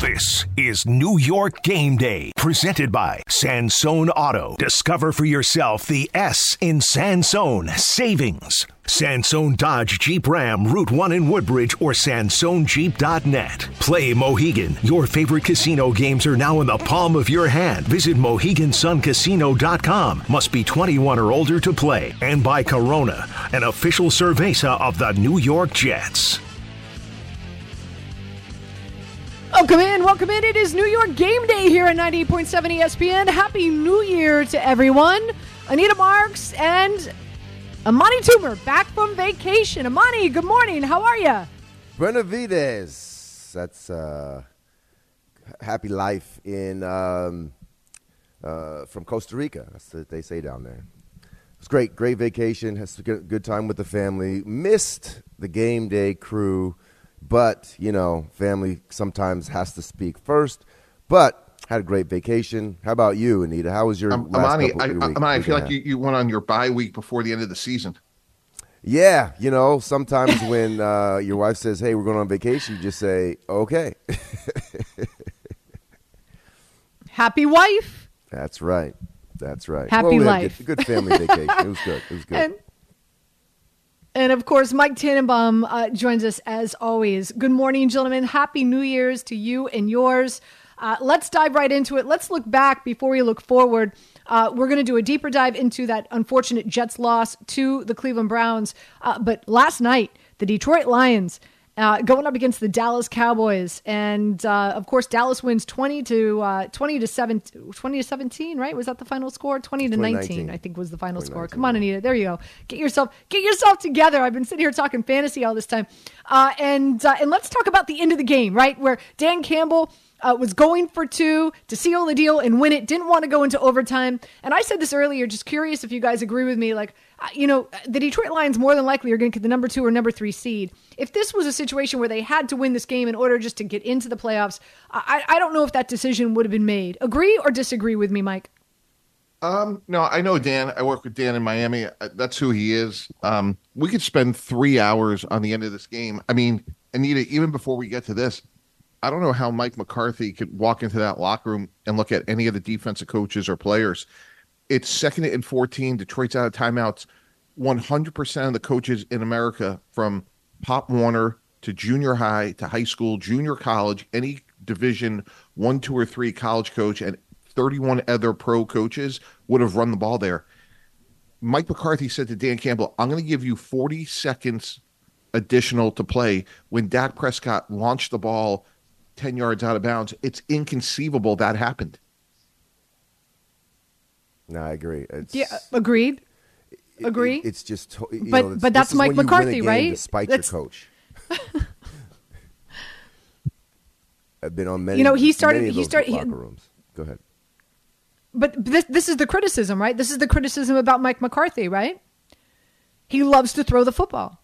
This is New York Game Day, presented by Sansone Auto. Discover for yourself the S in Sansone savings. Sansone Dodge Jeep Ram Route 1 in Woodbridge or SansoneJeep.net. Play Mohegan. Your favorite casino games are now in the palm of your hand. Visit MoheganSunCasino.com. Must be 21 or older to play. And by Corona, an official cerveza of the New York Jets. Welcome in, welcome in. It is New York Game Day here at 98.7 ESPN. Happy New Year to everyone. Anita Marks and Amani Toomer back from vacation. Amani, good morning. How are you? Benavides. That's uh, happy life in um, uh, from Costa Rica. That's what they say down there. It's great, great vacation. Has a good, good time with the family. Missed the game day crew, but you know, family sometimes has to speak first. But had a great vacation. How about you, Anita? How was your um, last Amani, couple I, your week, Amani, I feel like you, you went on your bye week before the end of the season. Yeah, you know, sometimes when uh, your wife says, "Hey, we're going on vacation," you just say, "Okay." Happy wife. That's right. That's right. Happy we life. Good, good family vacation. It was good. It was good. And, and of course, Mike Tannenbaum uh, joins us as always. Good morning, gentlemen. Happy New Year's to you and yours. Uh, let's dive right into it. Let's look back before we look forward. Uh, we're going to do a deeper dive into that unfortunate Jets loss to the Cleveland Browns. Uh, but last night, the Detroit Lions uh, going up against the Dallas Cowboys, and uh, of course, Dallas wins twenty to uh, twenty to 17, 20 to seventeen. Right? Was that the final score? Twenty to nineteen, I think, was the final score. Come on, Anita. There you go. Get yourself get yourself together. I've been sitting here talking fantasy all this time, uh, and uh, and let's talk about the end of the game, right? Where Dan Campbell uh, was going for two to seal the deal and win it. Didn't want to go into overtime. And I said this earlier. Just curious if you guys agree with me. Like, uh, you know, the Detroit Lions more than likely are going to get the number two or number three seed. If this was a situation where they had to win this game in order just to get into the playoffs, I, I don't know if that decision would have been made. Agree or disagree with me, Mike? Um, no, I know Dan. I work with Dan in Miami. Uh, That's who he is. Um, we could spend three hours on the end of this game. I mean, Anita, even before we get to this, I don't know how Mike McCarthy could walk into that locker room and look at any of the defensive coaches or players. It's second and 14. Detroit's out of timeouts. 100% of the coaches in America, from Pop Warner to junior high to high school, junior college, any division one, two, or three college coach, and 31 other pro coaches would have run the ball there. Mike McCarthy said to Dan Campbell, I'm going to give you 40 seconds additional to play when Dak Prescott launched the ball 10 yards out of bounds. It's inconceivable that happened. no, I agree. It's, Yeah, agreed. it- agree. it- it's just, to- you But- know, it's- but that's Mike when you win a McCarthy, game right? Despite That's- your coach. I've been on many. You know, he started- he those started- he- locker rooms. Go ahead. But this this is the criticism, right? This is the criticism about Mike McCarthy, right? He loves to throw the football.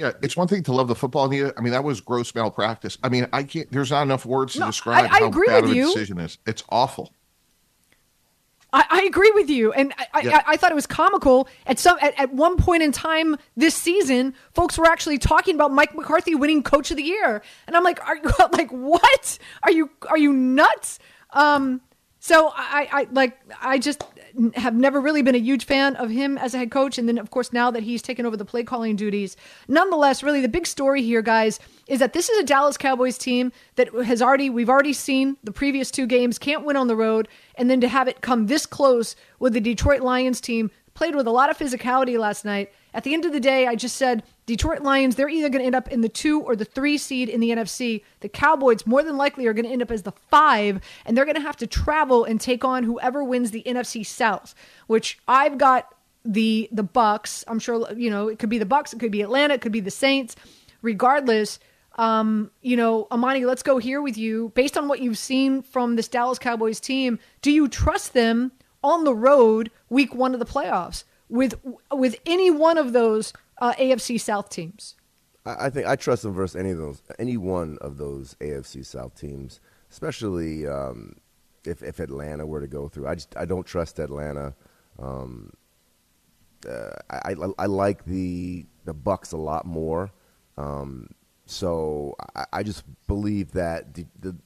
Yeah, it's one thing to love the football, Anita. I mean, that was gross malpractice. I mean, I can't, there's not enough words to No, describe I- I how agree bad with of a you. decision is. It's awful. I, I agree with you, and I, I, Yeah. I, thought it was comical at some at, at one point in time this season. Folks were actually talking about Mike McCarthy winning Coach of the Year, and I'm like, are you like what? Are you are you nuts? Um, so I, I like I just have never really been a huge fan of him as a head coach, and then of course now that he's taken over the play calling duties. Nonetheless, really the big story here, guys, is that this is a Dallas Cowboys team that has already we've already seen the previous two games can't win on the road, and then to have it come this close with the Detroit Lions team played with a lot of physicality last night. At the end of the day, I just said Detroit Lions, they're either going to end up in the two or the three seed in the NFC. The Cowboys, more than likely, are going to end up as the five, and they're going to have to travel and take on whoever wins the NFC South, which I've got the the Bucs. I'm sure you know it could be the Bucs, it could be Atlanta, it could be the Saints. regardless, um, you know, Amani, let's go here with you. Based on what you've seen from this Dallas Cowboys team, do you trust them on the road week one of the playoffs with with any one of those uh, AFC South teams? I, think I trust them versus any of those, any one of those AFC South teams, especially um, if if Atlanta were to go through. I just I don't trust Atlanta. Um, uh, I, I, I like the the Bucs a lot more. Um, so I, I, just believe that the, the,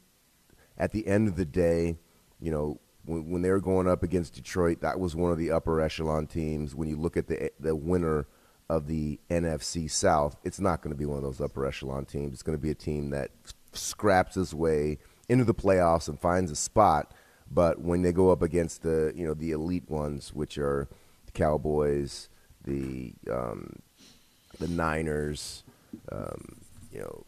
at the end of the day, you know, when, when they were going up against Detroit, that was one of the upper echelon teams. When you look at the the winner of the NFC South, it's not going to be one of those upper echelon teams. It's going to be a team that scraps its way into the playoffs and finds a spot. But when they go up against the you know the elite ones, which are the Cowboys, the um, the Niners, um, you know,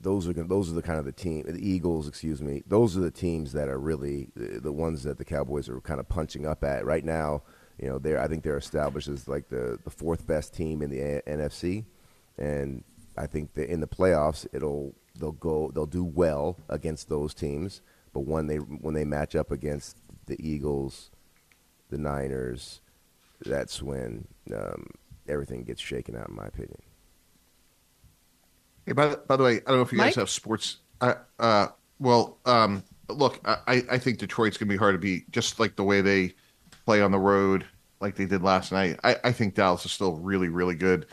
those are those are the kind of the team, the Eagles, excuse me. Those are the teams that are really the, the ones that the Cowboys are kind of punching up at right now. You know, they're I think they're established as like the, the fourth best team in the A- NFC, and I think that in the playoffs it'll they'll go they'll do well against those teams. But when they when they match up against the Eagles, the Niners, that's when um, everything gets shaken out, in my opinion. Hey, by the, by the way, I don't know if you Mike? guys have sports. Uh, uh, well, um, look, I, I think Detroit's going to be hard to beat, just like the way they play on the road, like they did last night. I, I think Dallas is still really, really good.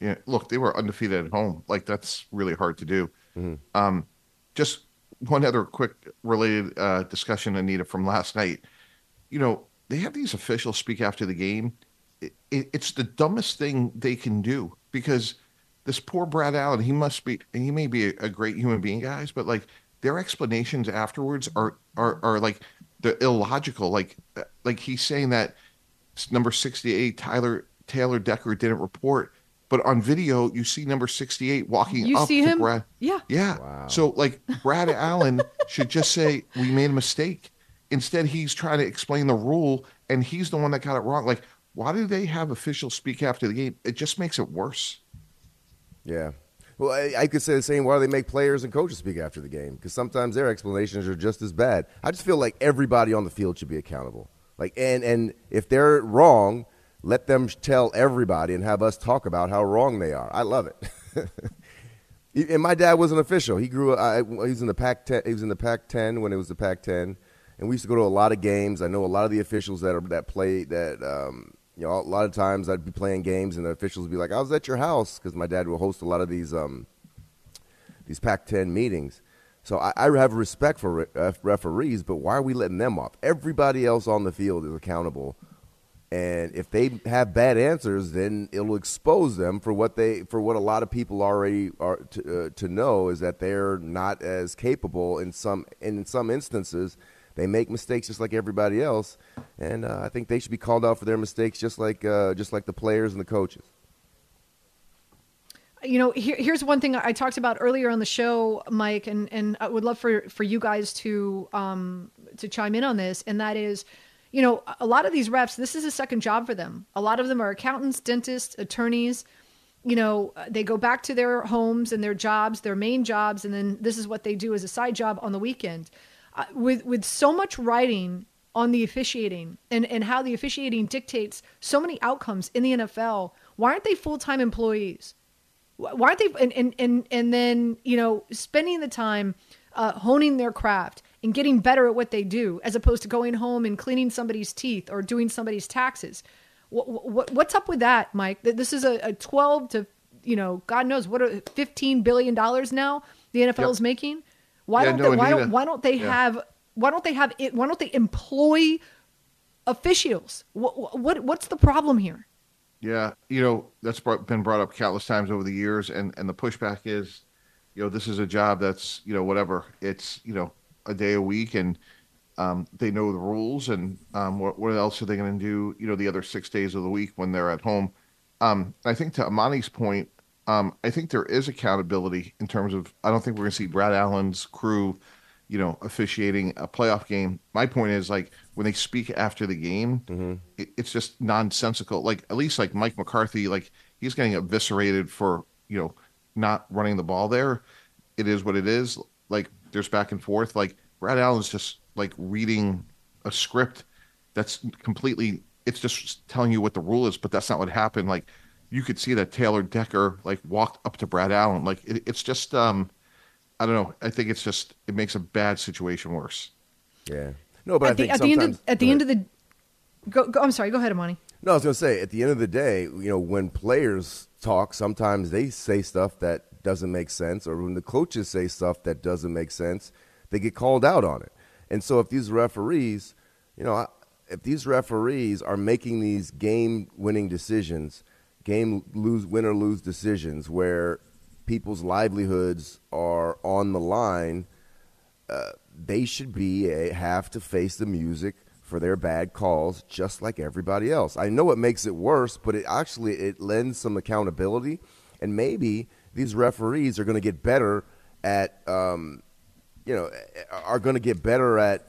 Yeah, look, they were undefeated at home. Like that's really hard to do. Mm-hmm. Um, just one other quick related uh, discussion, Anita, from last night. You know, they have these officials speak after the game. It, it, it's the dumbest thing they can do because this poor Brad Allen, he must be, he may be a, a great human being, guys, but like their explanations afterwards are are are like, they're illogical. Like uh, like he's saying that number sixty eight Tyler Taylor Decker didn't report but on video you see number 68 walking you up see to him? Brad. Yeah. Yeah. Wow. So like Brad Allen should just say we made a mistake. Instead he's trying to explain the rule and he's the one that got it wrong. Like why do they have officials speak after the game? It just makes it worse. Yeah. Well, I, I, could say the same. Why do they make players and coaches speak after the game? Because sometimes their explanations are just as bad. I just feel like everybody on the field should be accountable. Like, and and if they're wrong, let them tell everybody and have us talk about how wrong they are. I love it. and my dad was an official. He grew. I, he was in the Pac. 10, he was in the Pac-10 when it was the Pac-10, and we used to go to a lot of games. I know a lot of the officials that are that play that. Um, you know, a lot of times I'd be playing games, and the officials would be like, "I was at your house," because my dad will host a lot of these um, these Pac-10 meetings. So I, I have respect for re- uh, referees, but why are we letting them off? Everybody else on the field is accountable and if they have bad answers, then it'll expose them for what they for what a lot of people already are to, uh, to know is that they're not as capable in some in some instances. They make mistakes just like everybody else, and uh, I think they should be called out for their mistakes just like uh, just like the players and the coaches. You know, here, here's one thing I talked about earlier on the show, Mike, and, and I would love for for you guys to um, to chime in on this, and that is you know, a lot of these reps, this is a second job for them. A lot of them are accountants, dentists, attorneys. You know, they go back to their homes and their jobs, their main jobs, and then this is what they do as a side job on the weekend. Uh, with with so much riding on the officiating and, and how the officiating dictates so many outcomes in the NFL, why aren't they full time employees? Why aren't they and, and and and then, you know, spending the time uh, honing their craft and getting better at what they do, as opposed to going home and cleaning somebody's teeth or doing somebody's taxes. What, what, what's up with that, Mike? This is a, a 12 to, you know, God knows what, are 15 billion dollars now the NFL yep. is making. Why yeah, don't no, they, why don't why don't they yeah. have why don't they have it? Why don't they employ officials? What, what what's the problem here? Yeah, you know that's been brought up countless times over the years, and and the pushback is, you know, this is a job that's you know whatever. It's you know a day a week, and um, they know the rules. And um, what, what else are they going to do? You know, the other six days of the week when they're at home. Um, I think to Amani's point, um, I think there is accountability in terms of. I don't think we're going to see Brad Allen's crew, you know, officiating a playoff game. My point is like when they speak after the game, mm-hmm. it, it's just nonsensical. Like at least like Mike McCarthy, like he's getting eviscerated for you know not running the ball there. It is what it is. Like there's back and forth. Like Brad Allen's just like reading a script that's completely. It's just telling you what the rule is, but that's not what happened. Like you could see that Taylor Decker like walked up to Brad Allen. Like it, it's just um, I don't know. I think it's just it makes a bad situation worse. Yeah. No, but at I the, think at the end of sometimes- at the go end of the go, go I'm sorry, go ahead, Amani. No, I was going to say, at the end of the day, you know, when players talk, sometimes they say stuff that doesn't make sense, or when the coaches say stuff that doesn't make sense, they get called out on it. And so, if these referees, you know, if these referees are making these game-winning decisions, game lose win or lose decisions, where people's livelihoods are on the line, uh, they should be a, have to face the music for their bad calls just like everybody else. I know it makes it worse, but it actually it lends some accountability, and maybe these referees are going to get better at, um, you know, are going to get better at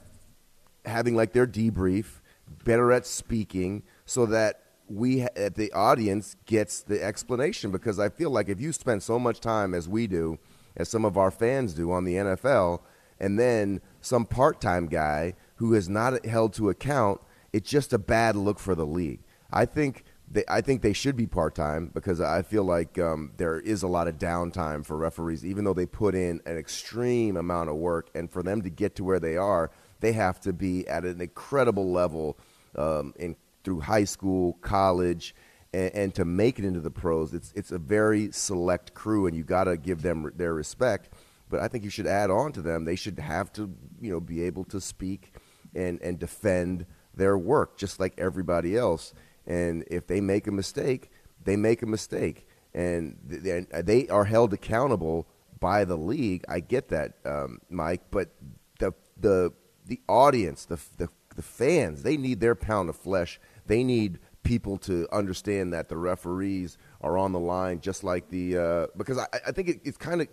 having like their debrief, better at speaking, so that we at the audience gets the explanation. Because I feel like if you spend so much time as we do, as some of our fans do on the NFL, and then some part-time guy who is not held to account, it's just a bad look for the league. I think. They, I think they should be part time because I feel like um, there is a lot of downtime for referees, even though they put in an extreme amount of work. And for them to get to where they are, they have to be at an incredible level um, in through high school, college, and, and to make it into the pros. It's it's a very select crew, and you got to give them their respect. But I think you should add on to them. They should have to you know be able to speak and and defend their work just like everybody else. And if they make a mistake, they make a mistake, and they they are held accountable by the league. I get that, um, Mike, but the the the audience, the, the the fans, they need their pound of flesh. They need people to understand that the referees are on the line, just like the uh, because I, I think it, it's kind of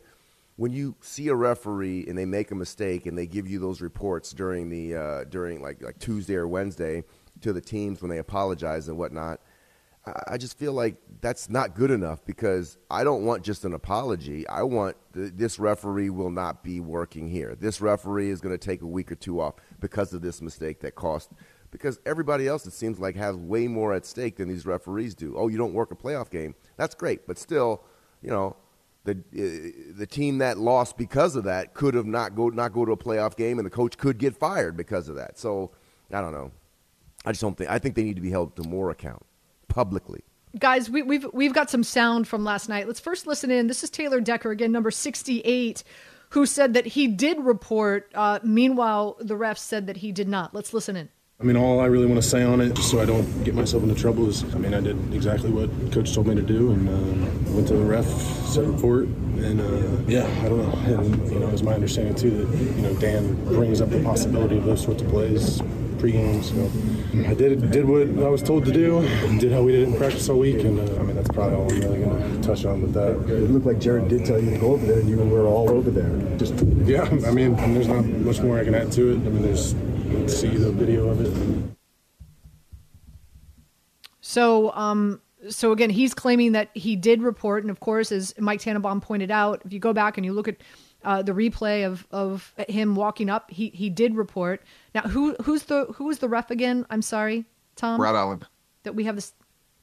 when you see a referee and they make a mistake and they give you those reports during the uh, during like like Tuesday or Wednesday to the teams when they apologize and whatnot. I- just feel like that's not good enough because I don't want just an apology. I want th- this referee will not be working here. This referee is going to take a week or two off because of this mistake that cost. Because everybody else, it seems like, has way more at stake than these referees do. Oh, you don't work a playoff game? That's great, but still, you know, the uh, the team that lost because of that could have not go not go to a playoff game, and the coach could get fired because of that. So I don't know. I just don't think. I think they need to be held to more account publicly. guys we, we've we've got some sound from last night let's first listen in this is taylor decker again number 68 who said that he did report uh, meanwhile the refs said that he did not let's listen in I mean, all I really want to say on it, just so I don't get myself into trouble, is I mean, I did exactly what coach told me to do, and uh, went to the ref, said report, and uh, yeah, I don't know. And you know, it's my understanding too that you know Dan brings up the possibility of those sorts of plays pregame. So I did did what I was told to do, did how we did it in practice all week, and uh, I mean that's probably all I'm really going to touch on with that. It looked like Jared did tell you to go over there, and you were all over there. Just Yeah, I mean, there's not much more I can add to it. I mean, there's see the video of it. So, um, so again, he's claiming that he did report, and of course, as Mike Tannenbaum pointed out, if you go back and you look at uh, the replay of of him walking up, he he did report. Now, who who's the who was the ref again? I'm sorry, Tom. Brad Allen. That we have this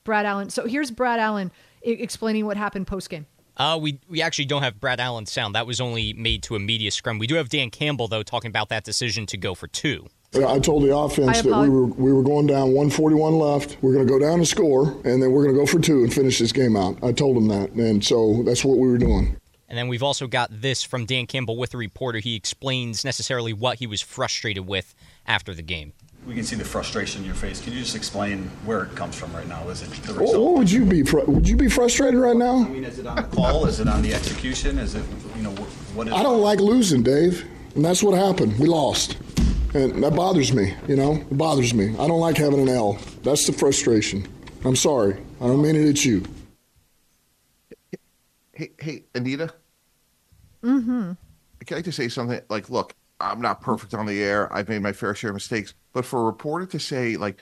Brad Allen. So here's Brad Allen I- explaining what happened post game. Uh, we we actually don't have Brad Allen's sound. That was only made to a media scrum. We do have Dan Campbell though talking about that decision to go for two. I told the offense that we were we were going down 141 left. We're going to go down and score, and then we're going to go for two and finish this game out. I told them that, and so that's what we were doing. And then we've also got this from Dan Campbell with the reporter. He explains necessarily what he was frustrated with after the game. We can see the frustration in your face. Can you just explain where it comes from right now? Is it the What, result? what would you be? fr- Would you be frustrated right now? I mean, is it on the call? Is it on the execution? Is it, you know, wh- what is I don't like losing, Dave, and that's what happened. We lost, and that bothers me. You know, it bothers me. I don't like having an L. That's the frustration. I'm sorry. I don't mean it at you. Hey, hey, Anita. Mm-hmm. Can I just say something? Like, look, I'm not perfect on the air. I've made my fair share of mistakes. But for a reporter to say, like,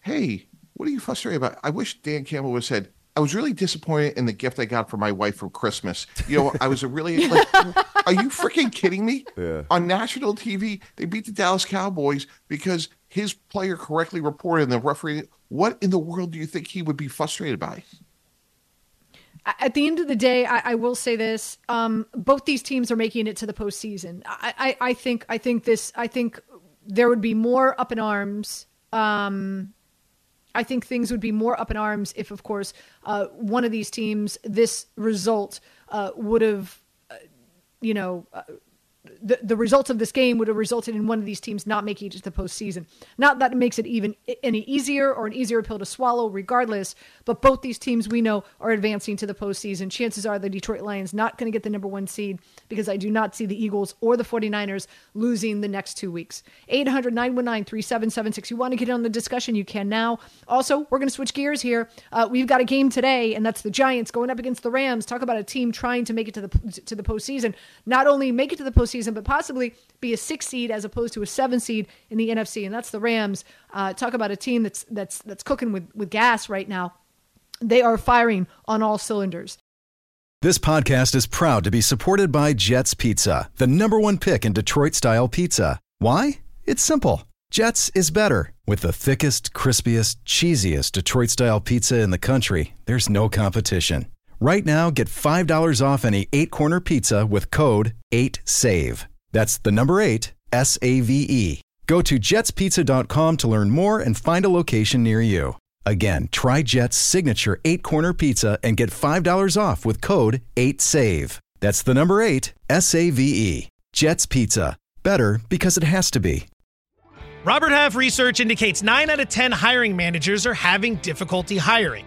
hey, what are you frustrated about? I wish Dan Campbell would have said, I was really disappointed in the gift I got for my wife for Christmas. You know, I was really like, are you freaking kidding me? Yeah. On national TV, they beat the Dallas Cowboys because his player correctly reported and the referee. What in the world do you think he would be frustrated by? At the end of the day, I, I will say this: um, both these teams are making it to the postseason. I, I, I think, I think this, I think there would be more up in arms. Um, I think things would be more up in arms if, of course, uh, one of these teams, this result uh, would have, uh, you know, uh, the, the results of this game would have resulted in one of these teams not making it to the postseason. Not that it makes it even any easier or an easier pill to swallow, regardless. But both these teams we know are advancing to the postseason. Chances are the Detroit Lions not going to get the number one seed because I do not see the Eagles or the 49ers losing the next two weeks. 800 919 3776. You want to get in on the discussion? You can now. Also, we're going to switch gears here. Uh, we've got a game today, and that's the Giants going up against the Rams. Talk about a team trying to make it to the to the postseason. Not only make it to the postseason season, but possibly be a six seed as opposed to a seven seed in the NFC, and that's the Rams. Uh, talk about a team that's that's that's cooking with with gas right now. They are firing on all cylinders. This podcast is proud to be supported by Jets Pizza, the number one pick in Detroit style pizza. Why? It's simple. Jets is better. With the thickest, crispiest, cheesiest Detroit style pizza in the country, there's no competition. Right now, get $5 off any eight corner pizza with code 8SAVE. That's the number eight, S A V E. Go to jetspizza.com to learn more and find a location near you. Again, try Jet's signature eight corner pizza and get $5 off with code 8SAVE. That's the number eight, S A V E. Jet's Pizza. Better because it has to be. Robert Half research indicates 9 out of 10 hiring managers are having difficulty hiring.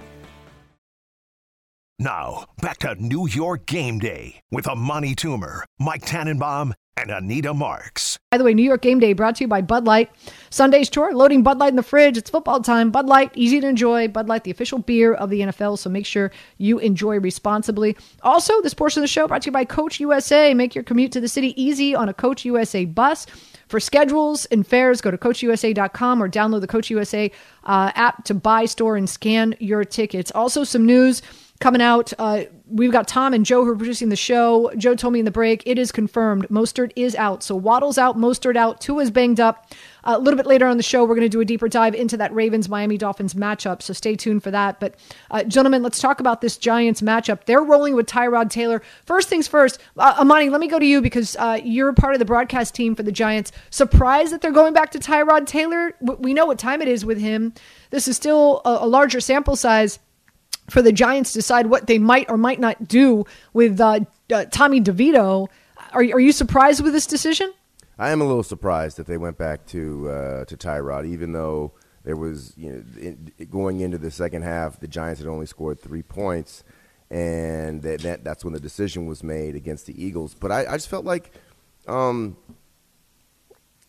Now, back to New York Game Day with Amani Toomer, Mike Tannenbaum, and Anita Marks. By the way, New York Game Day brought to you by Bud Light. Sunday's chore, loading Bud Light in the fridge. It's football time. Bud Light, easy to enjoy. Bud Light, the official beer of the NFL, so make sure you enjoy responsibly. Also, this portion of the show brought to you by Coach USA. Make your commute to the city easy on a Coach USA bus. For schedules and fares, go to CoachUSA.com or download the Coach USA uh, app to buy, store, and scan your tickets. Also, some news coming out. Uh, we've got Tom and Joe who are producing the show. Joe told me in the break it is confirmed. Mostert is out. So Waddle's out, Mostert out, Tua's banged up. Uh, a little bit later on the show, we're going to do a deeper dive into that Ravens Miami Dolphins matchup. So stay tuned for that. But, uh, gentlemen, let's talk about this Giants matchup. They're rolling with Tyrod Taylor. First things first, uh, Amani, let me go to you because uh, you're part of the broadcast team for the Giants. Surprised that they're going back to Tyrod Taylor? We know what time it is with him. This is still a, a larger sample size for the Giants decide what they might or might not do with uh, uh, Tommy DeVito. Are, are you surprised with this decision? I am a little surprised that they went back to uh, to Tyrod, even though there was you know in, going into the second half, the Giants had only scored three points, and that, that that's when the decision was made against the Eagles. But I, I just felt like um,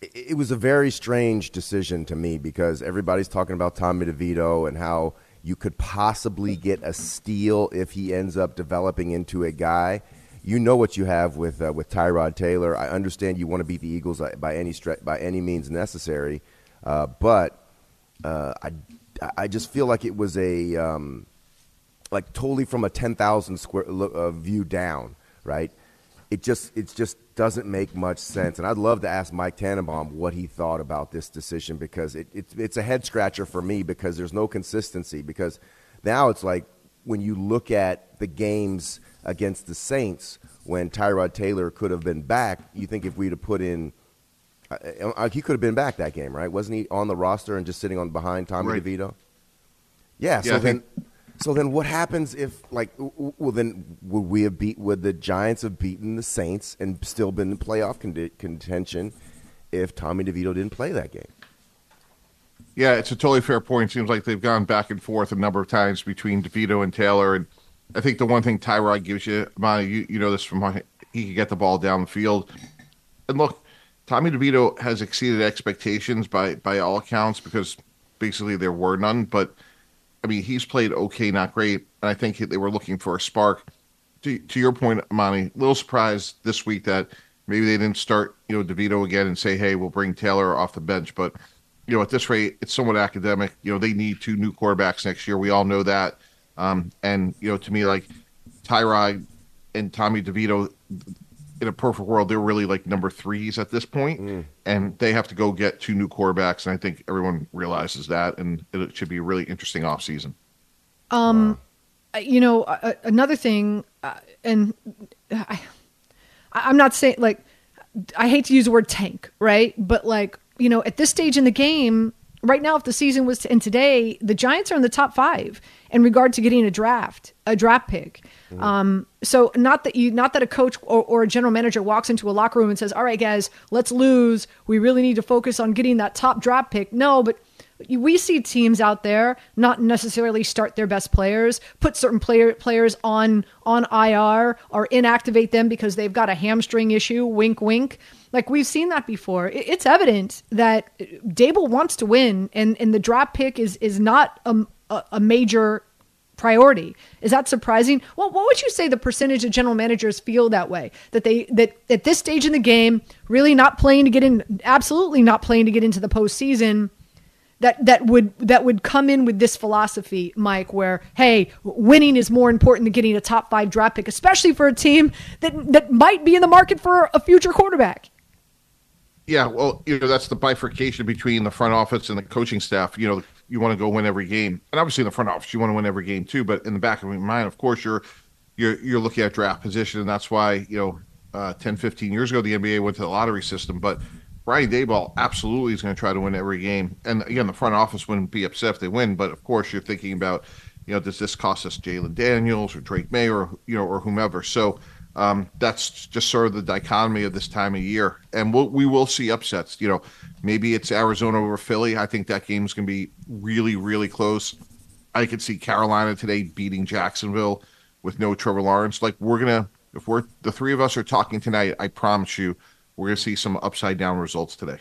it was a very strange decision to me because everybody's talking about Tommy DeVito and how you could possibly get a steal if he ends up developing into a guy. You know what you have with uh, with Tyrod Taylor. I understand you want to beat the Eagles uh, by any stre- by any means necessary, uh, but uh, I I just feel like it was a um, like totally from a ten thousand square uh, view down, right? It just it just doesn't make much sense. And I'd love to ask Mike Tannenbaum what he thought about this decision because it, it, it's a head scratcher for me because there's no consistency. Because now it's like when you look at the games against the Saints when Tyrod Taylor could have been back, you think if we'd have put in. Uh, uh, he could have been back that game, right? Wasn't he on the roster and just sitting on behind Tommy Right. DeVito? Yeah. So Yeah, then, think- so then, what happens if, like, well, then would we have beat? Would the Giants have beaten the Saints and still been in playoff condi- contention if Tommy DeVito didn't play that game? Yeah, it's a totally fair point. Seems like they've gone back and forth a number of times between DeVito and Taylor. And I think the one thing Tyrod gives you, Monty, you, you know this from when he can get the ball down the field. and look, Tommy DeVito has exceeded expectations by by all accounts because basically there were none. But I mean, he's played okay, not great, and I think they were looking for a spark. To, to your point, Monty, a little surprised this week that maybe they didn't start, you know, DeVito again and say, "Hey, we'll bring Taylor off the bench." But you know, at this rate, it's somewhat academic. You know, they need two new quarterbacks next year. We all know that. Um, and you know, to me, like Tyrod and Tommy DeVito, in a perfect world, they're really like number threes at this point, mm. and they have to go get two new quarterbacks. And I think everyone realizes that, and it should be a really interesting offseason. Um, wow. you know, uh, another thing, uh, and I, I'm not saying like I hate to use the word tank, right? But like you know, at this stage in the game, right now, if the season was to end today, the Giants are in the top five in regard to getting a draft, a draft pick. Mm-hmm. Um, so not that you, not that a coach or, or, a general manager walks into a locker room and says, "All right, guys, let's lose. We really need to focus on getting that top draft pick." No, but we see teams out there not necessarily start their best players, put certain player, players on on IR or inactivate them because they've got a hamstring issue. Wink, wink. Like we've seen that before. It's evident that Daboll wants to win, and, and the draft pick is is not a, a major priority. Is that surprising? Well, what would you say the percentage of general managers feel that way? That they that at this stage in the game, really not playing to get in, absolutely not playing to get into the postseason. That that would that would come in with this philosophy, Mike, where hey, winning is more important than getting a top five draft pick, especially for a team that that might be in the market for a future quarterback. Yeah, well, you know that's the bifurcation between the front office and the coaching staff. You know, you want to go win every game, and obviously in the front office, you want to win every game too. But in the back of your mind, of course, you're you're you're looking at draft position, and that's why you know, uh, 10, 15 years ago, the NBA went to the lottery system. But Brian Daboll absolutely is going to try to win every game, and again, the front office wouldn't be upset if they win. But of course, you're thinking about, you know, does this cost us Jayden Daniels or Drake Maye or you know or whomever? So um, that's just sort of the dichotomy of this time of year, and we'll, we will see upsets. You know, maybe it's Arizona over Philly. I think that game's going to be really, really close. I could see Carolina today beating Jacksonville with no Trevor Lawrence. Like we're gonna, if we're the three of us are talking tonight, I promise you, we're gonna see some upside down results today.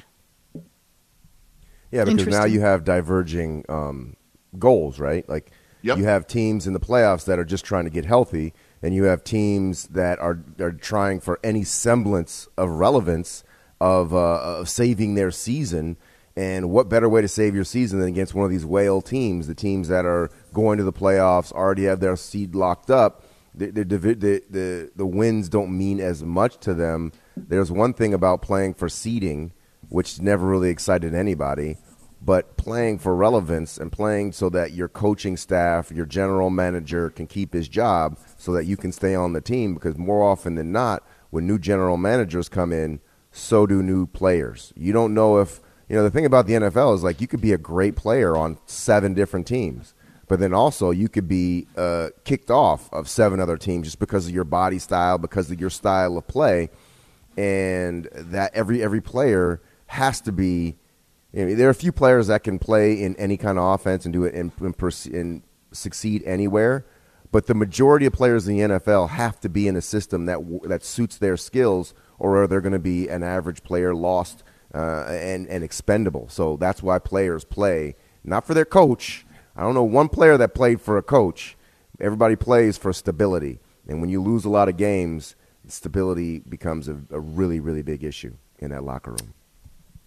Yeah, because now you have diverging um, goals, right? Like yep. you have teams in the playoffs that are just trying to get healthy and you have teams that are are trying for any semblance of relevance of, uh, of saving their season. And what better way to save your season than against one of these whale teams, the teams that are going to the playoffs, already have their seed locked up. The, the, the, the, the wins don't mean as much to them. There's one thing about playing for seeding, which never really excited anybody, but playing for relevance and playing so that your coaching staff, your general manager can keep his job so that you can stay on the team because more often than not, when new general managers come in, so do new players. You don't know if, you know, the thing about the NFL is like you could be a great player on seven different teams, but then also you could be uh, kicked off of seven other teams just because of your body style, because of your style of play. And that every every player has to be there are a few players that can play in any kind of offense and do it and, and, and, succeed anywhere, but the majority of players in the NFL have to be in a system that that suits their skills, or they're going to be an average player, lost uh, and and expendable. So that's why players play not for their coach. I don't know one player that played for a coach. Everybody plays for stability, and when you lose a lot of games, stability becomes a, a really really big issue in that locker room.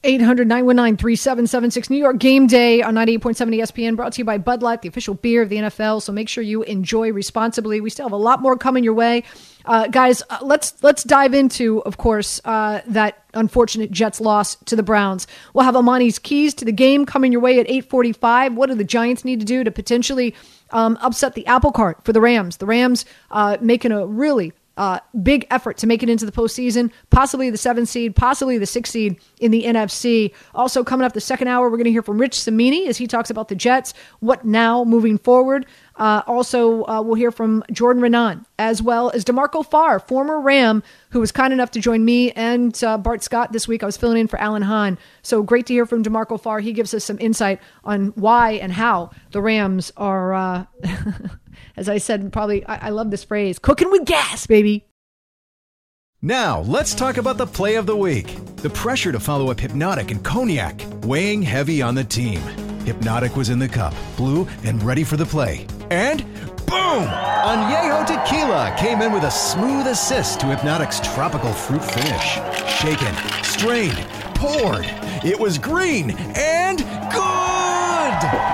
800 919 3776. New York game day on 98.7 ESPN, brought to you by Bud Light, the official beer of the NFL. So make sure you enjoy responsibly. We still have a lot more coming your way. Uh, guys, uh, let's let's dive into, of course, uh, that unfortunate Jets loss to the Browns. We'll have Amani's keys to the game coming your way at 845. What do the Giants need to do to potentially um, upset the apple cart for the Rams? The Rams uh, making a really uh, big effort to make it into the postseason, possibly the seventh seed, possibly the sixth seed in the NFC. Also, coming up the second hour, we're going to hear from Rich Cimini as he talks about the Jets. What now moving forward? Uh, also, uh, we'll hear from Jordan Raanan, as well as DeMarco Farr, former Ram, who was kind enough to join me and uh, Bart Scott this week. I was filling in for Alan Hahn. So great to hear from DeMarco Farr. He gives us some insight on why and how the Rams are, uh, as I said, probably, I-, I love this phrase, cooking with gas, baby. Now, let's talk about the play of the week. The pressure to follow up Hpnotiq and Cognac, weighing heavy on the team. Hpnotiq was in the cup, blue, and ready for the play. And boom! Añejo Tequila came in with a smooth assist to Hpnotiq's tropical fruit finish. Shaken, strained, poured. It was green and good!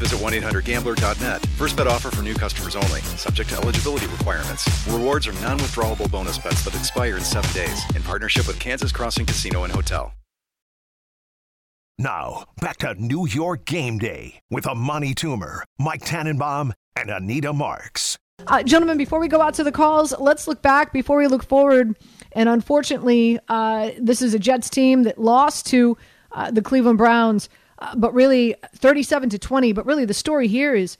visit 1-800-GAMBLER.net. First bet offer for new customers only. Subject to eligibility requirements. Rewards are non-withdrawable bonus bets that expire in seven days. In partnership with Kansas Crossing Casino and Hotel. Now, back to New York Game Day with Amani Toomer, Mike Tannenbaum, and Anita Marks. Uh, gentlemen, before we go out to the calls, let's look back before we look forward. And unfortunately, uh, this is a Jets team that lost to uh, the Cleveland Browns, uh, but really 37 to 20. But really, the story here is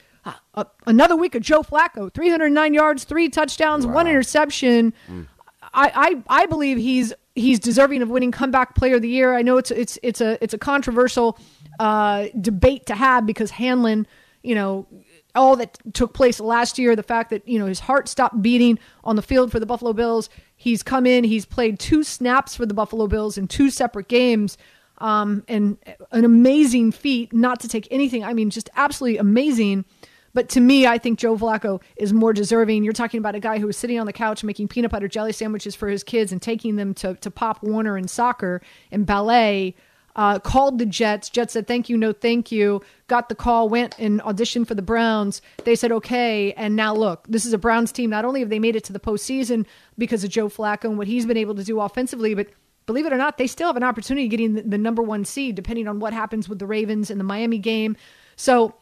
uh, another week of Joe Flacco 309 yards, three touchdowns, wow. one interception. Mm. I, I, I believe he's he's deserving of winning comeback player of the year. I know it's it's it's a it's a controversial uh, debate to have because Hamlin, you know, all that took place last year, the fact that you know his heart stopped beating on the field for the Buffalo Bills. He's come in, he's played two snaps for the Buffalo Bills in two separate games. Um, and an amazing feat, not to take anything. I mean, just absolutely amazing. But to me, I think Joe Flacco is more deserving. You're talking about a guy who was sitting on the couch making peanut butter jelly sandwiches for his kids and taking them to, to Pop Warner and soccer and ballet. Uh, called the Jets. Jets said, thank you, no thank you. Got the call, went and auditioned for the Browns. They said, okay. And now look, this is a Browns team. Not only have they made it to the postseason because of Joe Flacco and what he's been able to do offensively, but believe it or not, they still have an opportunity of getting the, the number one seed, depending on what happens with the Ravens in the Miami game. So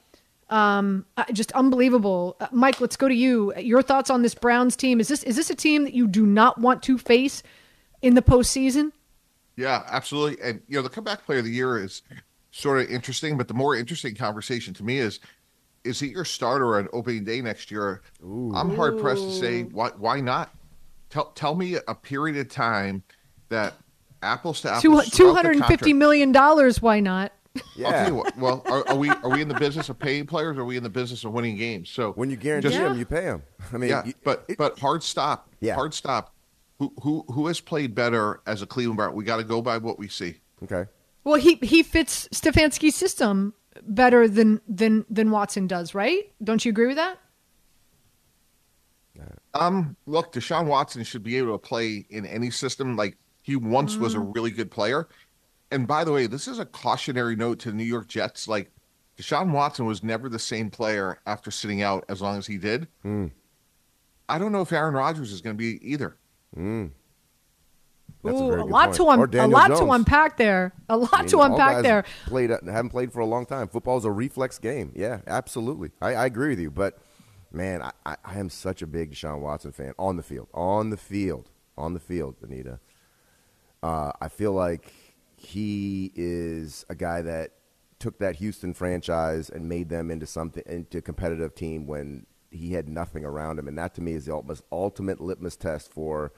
um, uh, just unbelievable. Uh, Mike, let's go to you. Your thoughts on this Browns team? Is this is this a team that you do not want to face in the postseason? Yeah, absolutely. And you know, the comeback player of the year is sort of interesting, but the more interesting conversation to me is is he your starter on opening day next year? Ooh. I'm hard pressed to say why why not. Tell tell me a period of time that apples to apples. Two hundred and fifty million dollars. Why not? Yeah. What, well, are, are, we are we in the business of paying players? or Are we in the business of winning games? So when you guarantee just, them, you pay them. I mean, yeah, you, but it, but hard stop. Yeah. hard stop. Who who who has played better as a Cleveland Brown? We got to go by what we see. Okay. Well, he he fits Stefanski's system better than than than Watson does, right? Don't you agree with that? Um, look, Deshaun Watson should be able to play in any system. Like he once mm. was a mm. really good player and by the way, this is a cautionary note to the New York Jets. Like Deshaun Watson was never the same player after sitting out as long as he did. Mm. I don't know if Aaron Rodgers is going to be either. Mm. Ooh, a, a lot to un- a lot Jones. to unpack there. A lot I mean, to unpack there. Played haven't played for a long time. Football is a reflex game. Yeah, absolutely. I, I agree with you. But man, I, I, I, am such a big Deshaun Watson fan on the field. On the field. On the field, Anita. Uh, I feel like he is a guy that took that Houston franchise and made them into something into a competitive team when he had nothing around him, and that to me is the ultimate litmus test for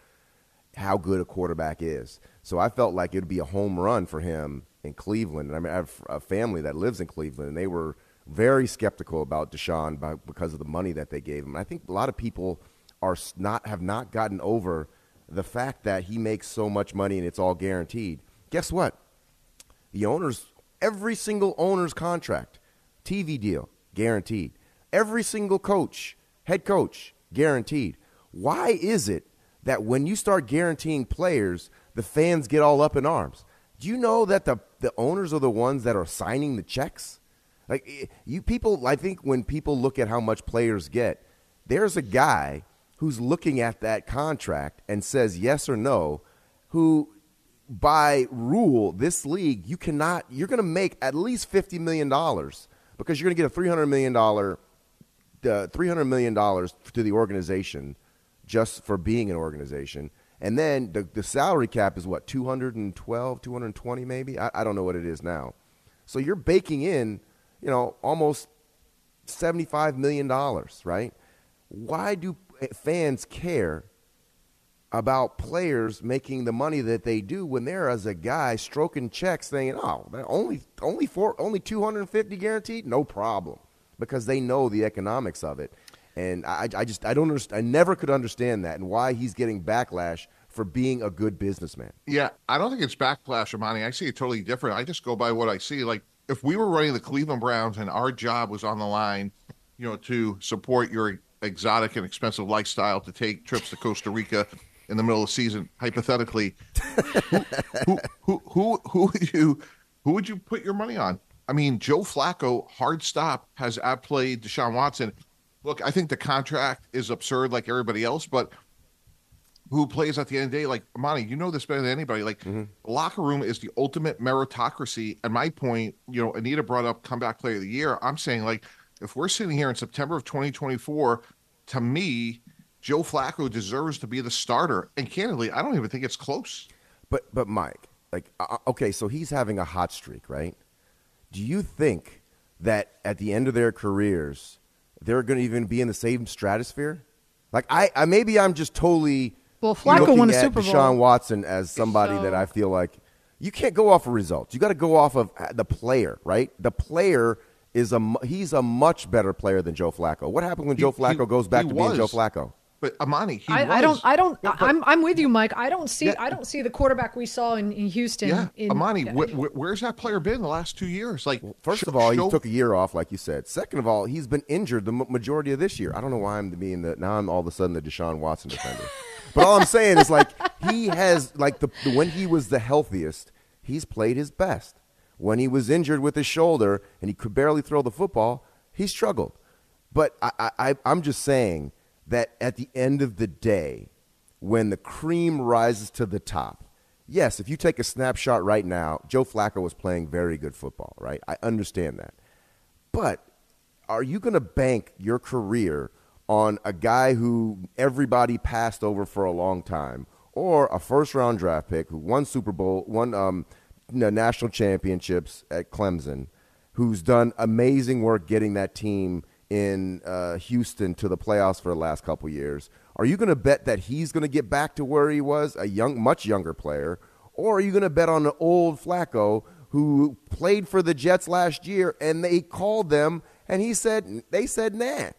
how good a quarterback is. So I felt like it would be a home run for him in Cleveland. And I mean, I have a family that lives in Cleveland, and they were very skeptical about Deshaun by, because of the money that they gave him. And I think a lot of people are not have not gotten over the fact that he makes so much money and it's all guaranteed. Guess what? The owners, every single owner's contract, TV deal, guaranteed. Every single coach, head coach, guaranteed. Why is it that when you start guaranteeing players, the fans get all up in arms? Do you know that the the owners are the ones that are signing the checks? Like eh, you people, I think when people look at how much players get, there's a guy who's looking at that contract and says yes or no, who by rule, this league, you cannot, you're going to make at least $50 million because you're going to get a $300 million, uh, $300 million to the organization just for being an organization. And then the, the salary cap is what, 212, 220 maybe? I, I don't know what it is now. So you're baking in, you know, almost $75 million, right? Why do fans care about players making the money that they do when there is a guy stroking checks saying, "Oh, only only four, only 250 guaranteed, no problem," because they know the economics of it. And I, I just I don't understand. I never could understand that and why he's getting backlash for being a good businessman. Yeah, I don't think it's backlash, Amani. I see it totally different. I just go by what I see. Like if we were running the Cleveland Browns and our job was on the line, you know, to support your exotic and expensive lifestyle, to take trips to Costa Rica in the middle of the season, hypothetically, who, who, who, who, who would you who would you put your money on? I mean, Joe Flacco, hard stop, has outplayed Deshaun Watson. Look, I think the contract is absurd, like everybody else, but who plays at the end of the day? Like Monty, you know this better than anybody. Like mm-hmm. locker room is the ultimate meritocracy. And my point, you know, Anita brought up comeback player of the year. I'm saying like if we're sitting here in September of 2024, to me, Joe Flacco deserves to be the starter. And candidly, I don't even think it's close. But but Mike, like uh, uh, okay, so he's having a hot streak, right? Do you think that at the end of their careers, they're going to even be in the same stratosphere? Like I, I maybe I'm just totally well. Flacco won a Super Bowl. Deshaun Watson as somebody so. that I feel like you can't go off of results. You got to go off of uh, the player, right? The player is a he's a much better player than Joe Flacco. What happened when he, Joe Flacco he, goes back to was. being Joe Flacco? But Amani, I, I, don't, I don't, yeah, but, I'm, I'm with you, Mike. I don't see, yeah, I don't see the quarterback we saw in, in Houston. Yeah, in, Amani, wh- wh- where's that player been the last two years? Like, well, first sh- of all, show- he took a year off, like you said. Second of all, he's been injured the majority of this year. I don't know why I'm being the now I'm all of a sudden the Deshaun Watson defender. but all I'm saying is like he has like the when he was the healthiest, he's played his best. When he was injured with his shoulder and he could barely throw the football, he struggled. But I, I, I'm just saying that at the end of the day, when the cream rises to the top, yes, if you take a snapshot right now, Joe Flacco was playing very good football, right? I understand that. But are you going to bank your career on a guy who everybody passed over for a long time or a first round draft pick who won Super Bowl, won um, national championships at Clemson, who's done amazing work getting that team in uh, Houston to the playoffs for the last couple years. Are you going to bet that he's going to get back to where he was, a young, much younger player, or are you going to bet on the old Flacco who played for the Jets last year and they called them and he said they said nah.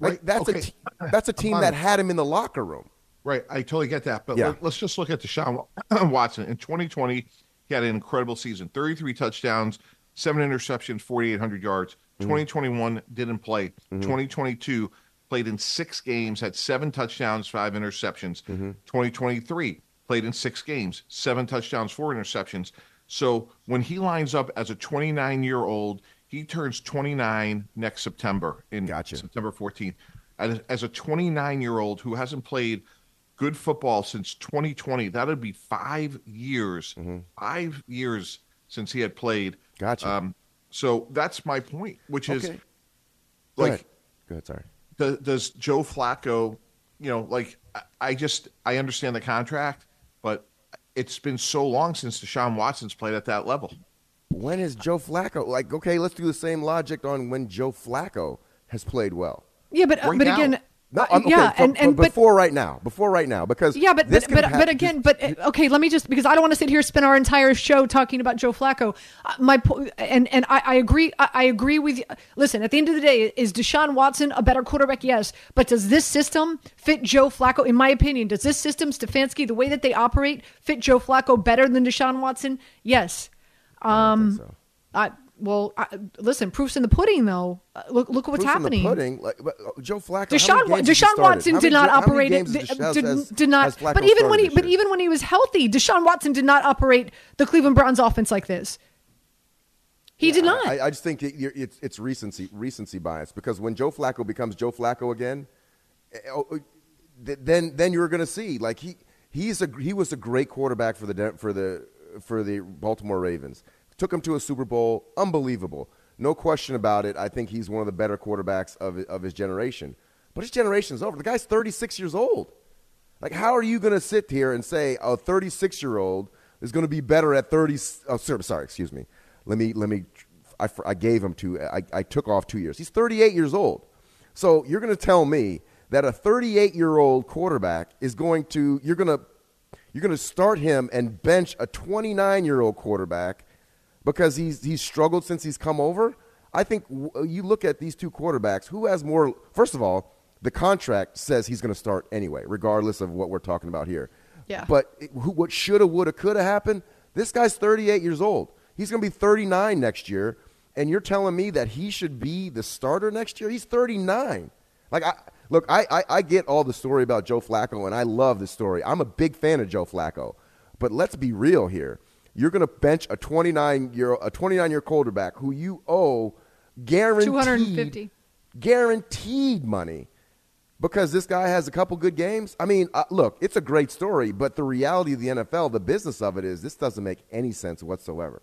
Like that's okay. a te- that's a team that had him in the locker room. Right, I totally get that. But yeah. let, us just look at Deshaun Watson in 2020. He had an incredible season: 33 touchdowns, seven interceptions, 4,800 yards. Mm-hmm. 2021 didn't play. Mm-hmm. 2022 played in six games, had seven touchdowns, five interceptions. Mm-hmm. 2023 played in six games, seven touchdowns, four interceptions. So when he lines up as a 29 year old, he turns 29 next September in gotcha. September 14th. As, as a 29 year old who hasn't played good football since 2020, that would be five years, mm-hmm. five years since he had played. Gotcha. Um, so that's my point, which is okay. Go like, ahead. Go ahead. Sorry. Does, does Joe Flacco, you know, like I just I understand the contract, but it's been so long since Deshaun Watson's played at that level. When is Joe Flacco like? Okay, let's do the same logic on when Joe Flacco has played well. Yeah, but uh, right but now. again, no, uh, okay, yeah, and, and before but, right now, before right now, because yeah, but but but, but, again, but uh, okay, let me just because I don't want to sit here spend our entire show talking about Joe Flacco. Uh, my and and I, I agree, I, I, agree with you. Listen, at the end of the day, is Deshaun Watson a better quarterback? Yes, but does this system fit Joe Flacco? In my opinion, does this system, Stefanski, the way that they operate, fit Joe Flacco better than Deshaun Watson? Yes. Um. I well, I, listen, proof's in the pudding, though. Uh, look, look what's Proof's in happening. The pudding, like, but, uh, Joe Flacco. Deshaun, how many games has he Deshaun? Watson did not ga- how many operate. games Did, has- did, has- did not. has But even when he, but even when he was healthy, Deshaun Watson did not operate the Cleveland Browns offense like this. He did not. I, I just think it, it's, it's recency recency bias because when Joe Flacco becomes Joe Flacco again, eh, oh, oh, th- then then you're going to see like he he's a he was a great quarterback for the for the for the Baltimore Ravens. Took him to a Super Bowl, unbelievable, no question about it. I think he's one of the better quarterbacks of of his generation. But his generation is over. The guy's 36 years old. Like, how are you going to sit here and say a 36 year old is going to be better at 30? Oh, sorry, excuse me. Let me, let me, I, I gave him two, I, I took off two years. He's 38 years old. So you're going to tell me that a 38 year old quarterback is going to, you're going to, you're going to start him and bench a 29 year old quarterback because he's, he's struggled since he's come over? I think w- you look at these two quarterbacks, who has more, first of all, the contract says he's going to start anyway, regardless of what we're talking about here. Yeah. But it- who, what shoulda, woulda, coulda happened? This guy's 38 years old. He's going to be 39 next year, and you're telling me that he should be the starter next year? He's 39. Like, I, look, I, I, I get all the story about Joe Flacco, and I love the story. I'm a big fan of Joe Flacco, but let's be real here. You're going to bench a 29 year a 29 year quarterback who you owe guaranteed 250. guaranteed money because this guy has a couple good games. I mean, uh, look, it's a great story, but the reality of the NFL, the business of it is this doesn't make any sense whatsoever.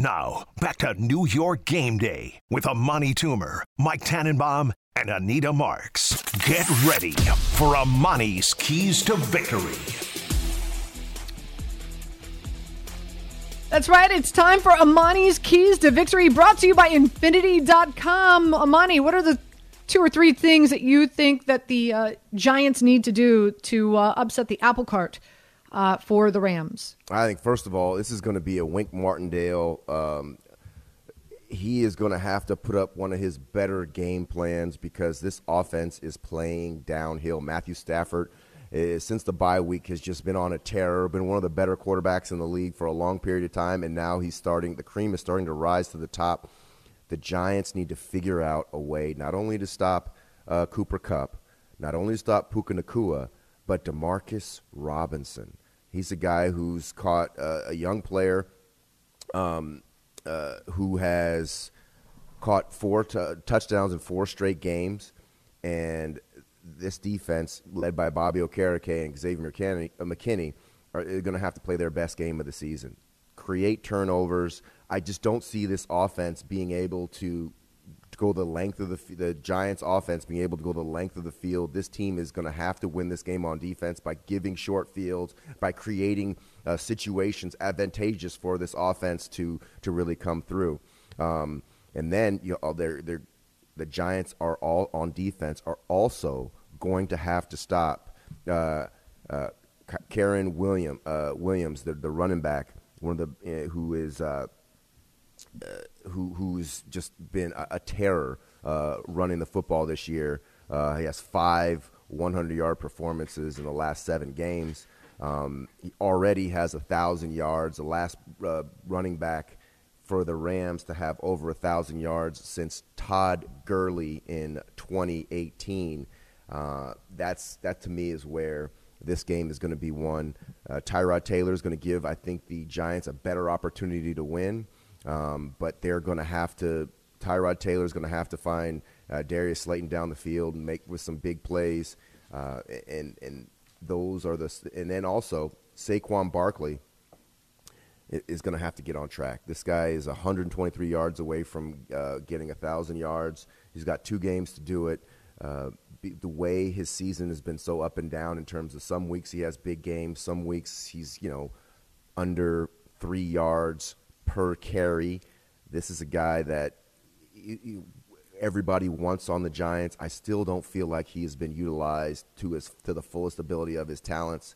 Now, back to New York game day with Amani Toomer, Mike Tannenbaum, and Anita Marks. Get ready for Amani's Keys to Victory. That's right. It's time for Amani's Keys to Victory, brought to you by Infiniti.com. Amani, what are the two or three things that you think that the uh, Giants need to do to uh, upset the apple cart uh, for the Rams? I think first of all, this is going to be a Wink Martindale. Um, he is going to have to put up one of his better game plans because this offense is playing downhill. Matthew Stafford, uh, since the bye week, has just been on a tear. Been one of the better quarterbacks in the league for a long period of time, and now he's starting. The cream is starting to rise to the top. The Giants need to figure out a way not only to stop uh, Cooper Kupp, not only to stop Puka Nacua, but Demarcus Robinson. He's a guy who's caught a young player um, uh, who has caught four t- touchdowns in four straight games, and this defense, led by Bobby Okereke and Xavier McKinney, uh, are going to have to play their best game of the season. Create turnovers. I just don't see this offense being able to go the length of the the Giants offense being able to go the length of the field. This team is going to have to win this game on defense by giving short fields, by creating uh, situations advantageous for this offense to to really come through. Um, and then you know, they're, they're, the Giants are all on defense are also going to have to stop uh, uh, Kyren William uh, Williams, the, the running back, one of the uh, who is uh, who who's just been a, a terror uh, running the football this year. Uh, he has five 100-yard performances in the last seven games. Um, he already has a thousand yards. The last uh, running back for the Rams to have over a thousand yards since Todd Gurley in 2018. Uh, that's that to me is where this game is going to be won. Uh, Tyrod Taylor is going to give, I think, the Giants a better opportunity to win. Um, but they're going to have to. Tyrod Taylor is going to have to find uh, Darius Slayton down the field and make with some big plays, uh, and and those are the. And then also Saquon Barkley is going to have to get on track. This guy is 123 yards away from uh, getting a thousand yards. He's got two games to do it. Uh, the way his season has been so up and down in terms of some weeks he has big games, some weeks he's you know under three yards per carry. This is a guy that everybody wants on the Giants. I still don't feel like he has been utilized to his to the fullest ability of his talents.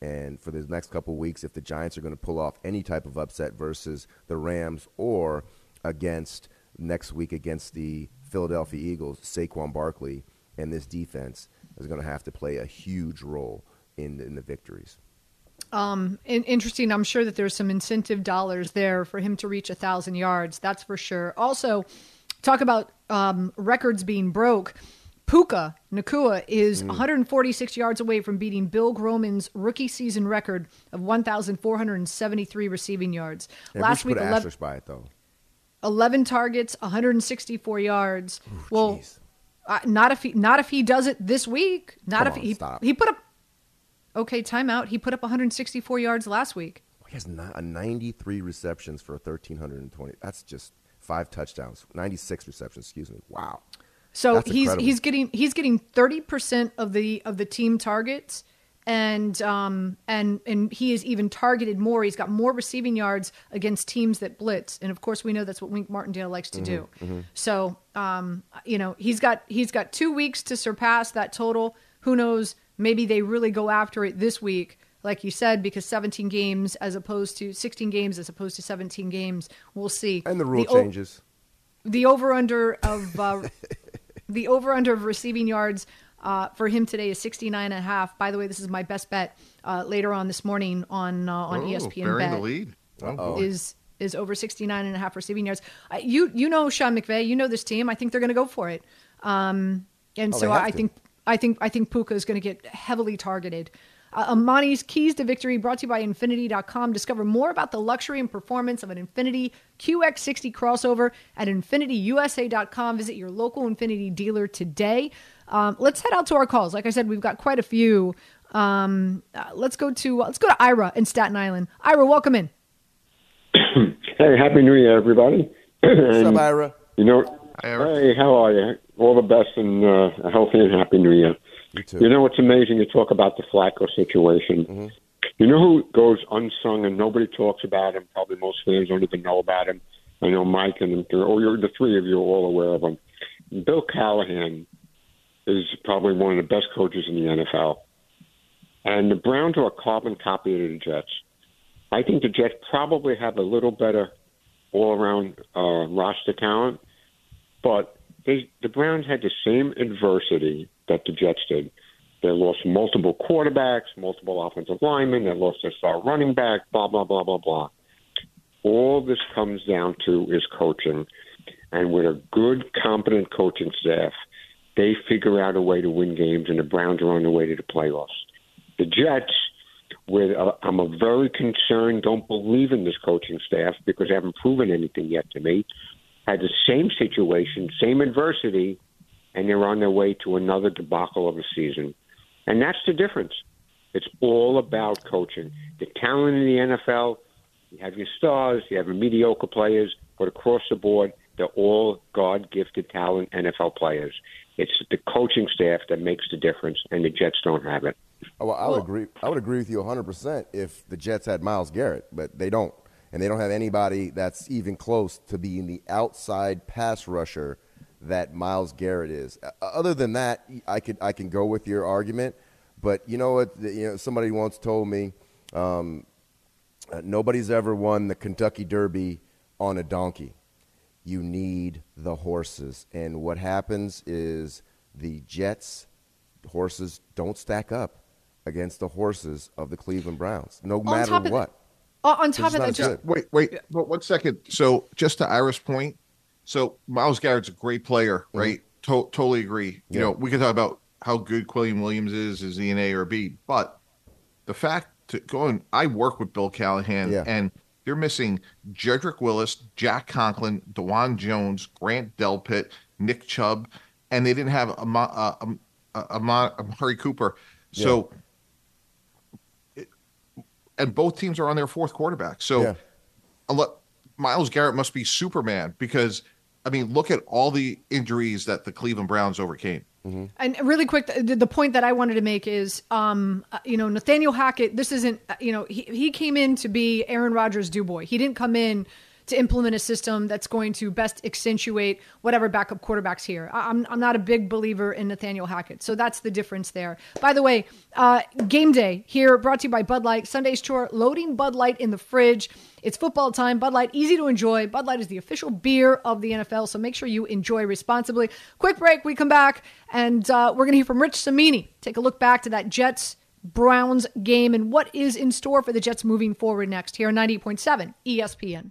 And for the next couple weeks, if the Giants are going to pull off any type of upset versus the Rams or against next week against the Philadelphia Eagles, Saquon Barkley and this defense is going to have to play a huge role in in the victories. Um, in, interesting. I'm sure that there's some incentive dollars there for him to reach a thousand yards. That's for sure. Also, talk about um, records being broke. Puka Nacua is 146 yards away from beating Bill Groman's rookie season record of 1,473 receiving yards. Yeah, Last we week, put 11, asterisk by it though. 11 targets, 164 yards. well, uh, not if he not if he does it this week. Not Come if on, he stop. he put up. Okay, timeout. He put up 164 yards last week. He has a 93 receptions for 1,320. That's just five touchdowns. 96 receptions, excuse me. Wow. So That's he's incredible. he's getting he's getting 30 percent of the of the team targets, and um and and he is even targeted more. He's got more receiving yards against teams that blitz, and of course we know that's what Wink Martindale likes to do. Mhm, mhm. So um you know he's got he's got two weeks to surpass that total. Who knows? Maybe they really go after it this week. Like you said, because 17 games as opposed to 16 games as opposed to 17 games, we'll see. And the rule o- changes. the over under of uh, the over under of receiving yards uh, for him today is 69 and a half. By the way, this is my best bet uh, later on this morning on uh, on Oh, ESPN burying bet the lead. Oh, is is over 69 and a half receiving yards. Uh, you you know Sean McVay, you know this team. I think they're going to go for it. Um, and Oh, so I to. think I think I think Puka is going to get heavily targeted. Uh, Amani's Keys to Victory brought to you by Infiniti.com. Discover more about the luxury and performance of an Infiniti QX60 crossover at InfinitiUSA.com. Visit your local Infiniti dealer today. Um, let's head out to our calls. Like I said, we've got quite a few. Um, uh, let's go to let's go to Ira in Staten Island. Ira, welcome in. Hey, happy New Year, everybody! What's up, Ira? You know, hey, how are you? All the best and uh, a healthy and happy New Year. You too. You know, it's amazing you talk about the Flacco situation. Mm-hmm. You know who goes unsung and nobody talks about him? Probably most fans don't even know about him. I know Mike and oh, you're the three of you are all aware of him. Bill Callahan is probably one of the best coaches in the NFL. And the Browns are a carbon copy of the Jets. I think the Jets probably have a little better all around uh, roster talent, but they, the Browns had the same adversity that the Jets did. They lost multiple quarterbacks, multiple offensive linemen, they lost their star running back, blah, blah, blah, blah, blah. All this comes down to is coaching. And with a good, competent coaching staff, they figure out a way to win games, and the Browns are on their way to the playoffs. The Jets, with uh, I'm a very concerned, don't believe in this coaching staff because they haven't proven anything yet to me. Had the same situation, same adversity, and they're on their way to another debacle of a season. And that's the difference. It's all about coaching. The talent in the NFL, you have your stars, you have your mediocre players, but across the board, they're all God gifted talent NFL players. It's the coaching staff that makes the difference, and the Jets don't have it. Oh, well, I would agree. I would agree with you 100 percent if the Jets had Myles Garrett, but they don't, and they don't have anybody that's even close to being the outside pass rusher that Myles Garrett is. Other than that, I could I can go with your argument, but you know what? You know, somebody once told me um, uh, nobody's ever won the Kentucky Derby on a donkey. You need the horses, and what happens is the Jets horses don't stack up against the horses of the Cleveland Browns, no matter top of what. Uh, on top of not that, just good. Wait, wait, but one second. So, just to Ira's point, so Myles Garrett's a great player, right? To- totally agree. You Mm-hmm. Know, we can talk about how good Quinnen Williams is, is he an A or B, but the fact to go on, I work with Bill Callahan, Yeah. and they're missing Jedrick Willis, Jack Conklin, Dawand Jones, Grant Delpit, Nick Chubb, and they didn't have Ama, uh, um, uh, Ama, Amari Cooper. So, it- and both teams are on their fourth quarterback. So, Yeah. unle- Myles Garrett must be Superman because, I mean, look at all the injuries that the Cleveland Browns overcame. And really quick, the, the point that I wanted to make is, um, uh, you know, Nathaniel Hackett. This isn't, uh, you know, he he came in to be Aaron Rodgers' do boy. He didn't come in to implement a system that's going to best accentuate whatever backup quarterbacks here. I'm, I'm not a big believer in Nathaniel Hackett. So that's the difference there. By the way, uh, game day here brought to you by Bud Light. Sunday's chore, loading Bud Light in the fridge. It's football time. Bud Light, easy to enjoy. Bud Light is the official beer of the NFL, so make sure you enjoy responsibly. Quick break. We come back, and uh, we're going to hear from Rich Cimini. Take a look back to that Jets Browns game and what is in store for the Jets moving forward next here on 98.7 ESPN.